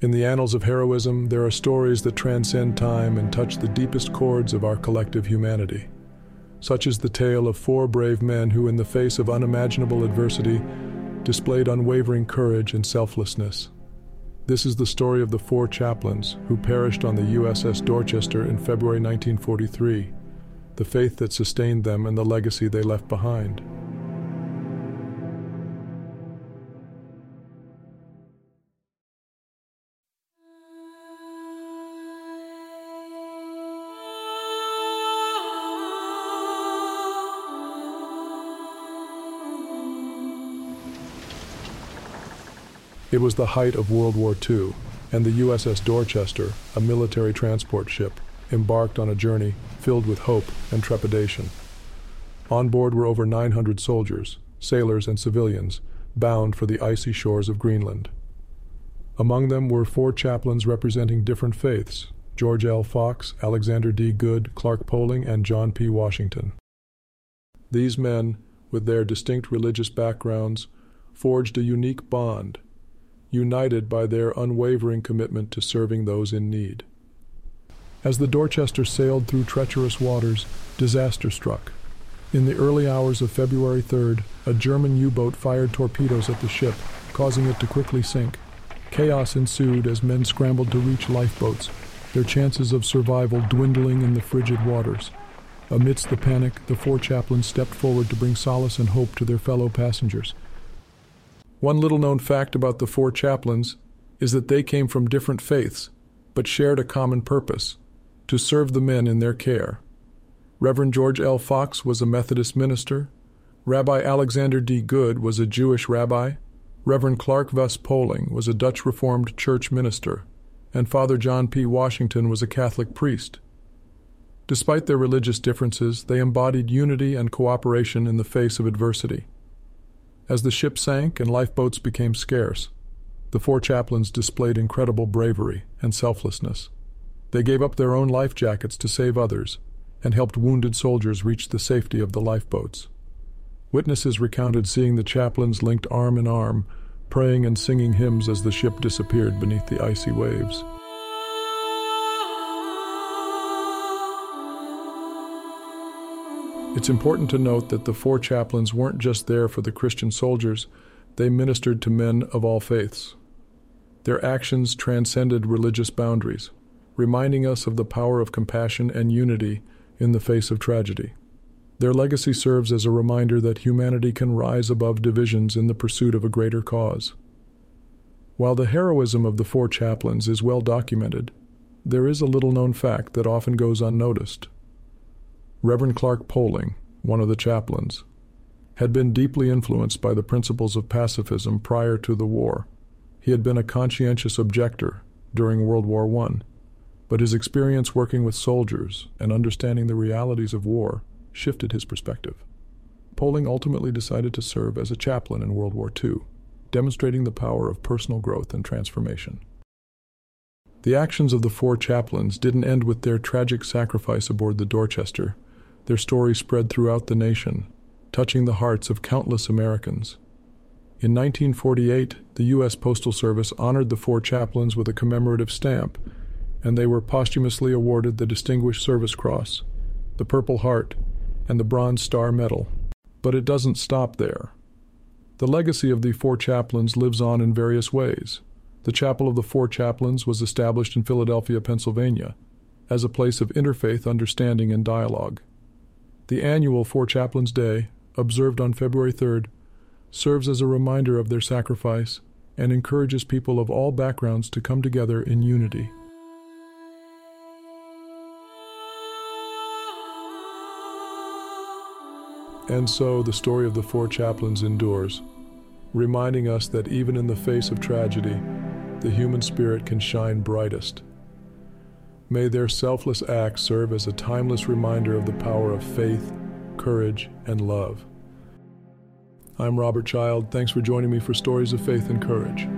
In the annals of heroism, there are stories that transcend time and touch the deepest chords of our collective humanity. Such is the tale of four brave men who, in the face of unimaginable adversity, displayed unwavering courage and selflessness. This is the story of the four chaplains who perished on the USS Dorchester in February 1943, the faith that sustained them and the legacy they left behind. It was the height of World War II, and the USS Dorchester, a military transport ship, embarked on a journey filled with hope and trepidation. On board were over 900 soldiers, sailors, and civilians bound for the icy shores of Greenland. Among them were four chaplains representing different faiths George L. Fox, Alexander D. Goode, Clark Poling, and John P. Washington. These men, with their distinct religious backgrounds, forged a unique bond united by their unwavering commitment to serving those in need. As the Dorchester sailed through treacherous waters, disaster struck. In the early hours of February 3rd, a German U boat fired torpedoes at the ship, causing it to quickly sink. Chaos ensued as men scrambled to reach lifeboats, their chances of survival dwindling in the frigid waters. Amidst the panic, the four chaplains stepped forward to bring solace and hope to their fellow passengers. One little known fact about the four chaplains is that they came from different faiths, but shared a common purpose to serve the men in their care. Reverend George L. Fox was a Methodist minister, Rabbi Alexander D. Goode was a Jewish rabbi, Reverend Clark Vess Poling was a Dutch Reformed Church minister, and Father John P. Washington was a Catholic priest. Despite their religious differences, they embodied unity and cooperation in the face of adversity. As the ship sank and lifeboats became scarce, the four chaplains displayed incredible bravery and selflessness. They gave up their own life jackets to save others and helped wounded soldiers reach the safety of the lifeboats. Witnesses recounted seeing the chaplains linked arm in arm, praying and singing hymns as the ship disappeared beneath the icy waves. It's important to note that the four chaplains weren't just there for the Christian soldiers, they ministered to men of all faiths. Their actions transcended religious boundaries, reminding us of the power of compassion and unity in the face of tragedy. Their legacy serves as a reminder that humanity can rise above divisions in the pursuit of a greater cause. While the heroism of the four chaplains is well documented, there is a little known fact that often goes unnoticed. Reverend Clark Poling, one of the chaplains, had been deeply influenced by the principles of pacifism prior to the war. He had been a conscientious objector during World War I, but his experience working with soldiers and understanding the realities of war shifted his perspective. Poling ultimately decided to serve as a chaplain in World War II, demonstrating the power of personal growth and transformation. The actions of the four chaplains didn't end with their tragic sacrifice aboard the Dorchester, their story spread throughout the nation, touching the hearts of countless Americans. In 1948, the U.S. Postal Service honored the four chaplains with a commemorative stamp, and they were posthumously awarded the Distinguished Service Cross, the Purple Heart, and the Bronze Star Medal. But it doesn't stop there. The legacy of the four chaplains lives on in various ways. The Chapel of the Four Chaplains was established in Philadelphia, Pennsylvania, as a place of interfaith understanding and dialogue. The annual Four Chaplains Day, observed on February 3rd, serves as a reminder of their sacrifice and encourages people of all backgrounds to come together in unity. And so the story of the four chaplains endures, reminding us that even in the face of tragedy, the human spirit can shine brightest May their selfless acts serve as a timeless reminder of the power of faith, courage, and love. I'm Robert Child. Thanks for joining me for Stories of Faith and Courage.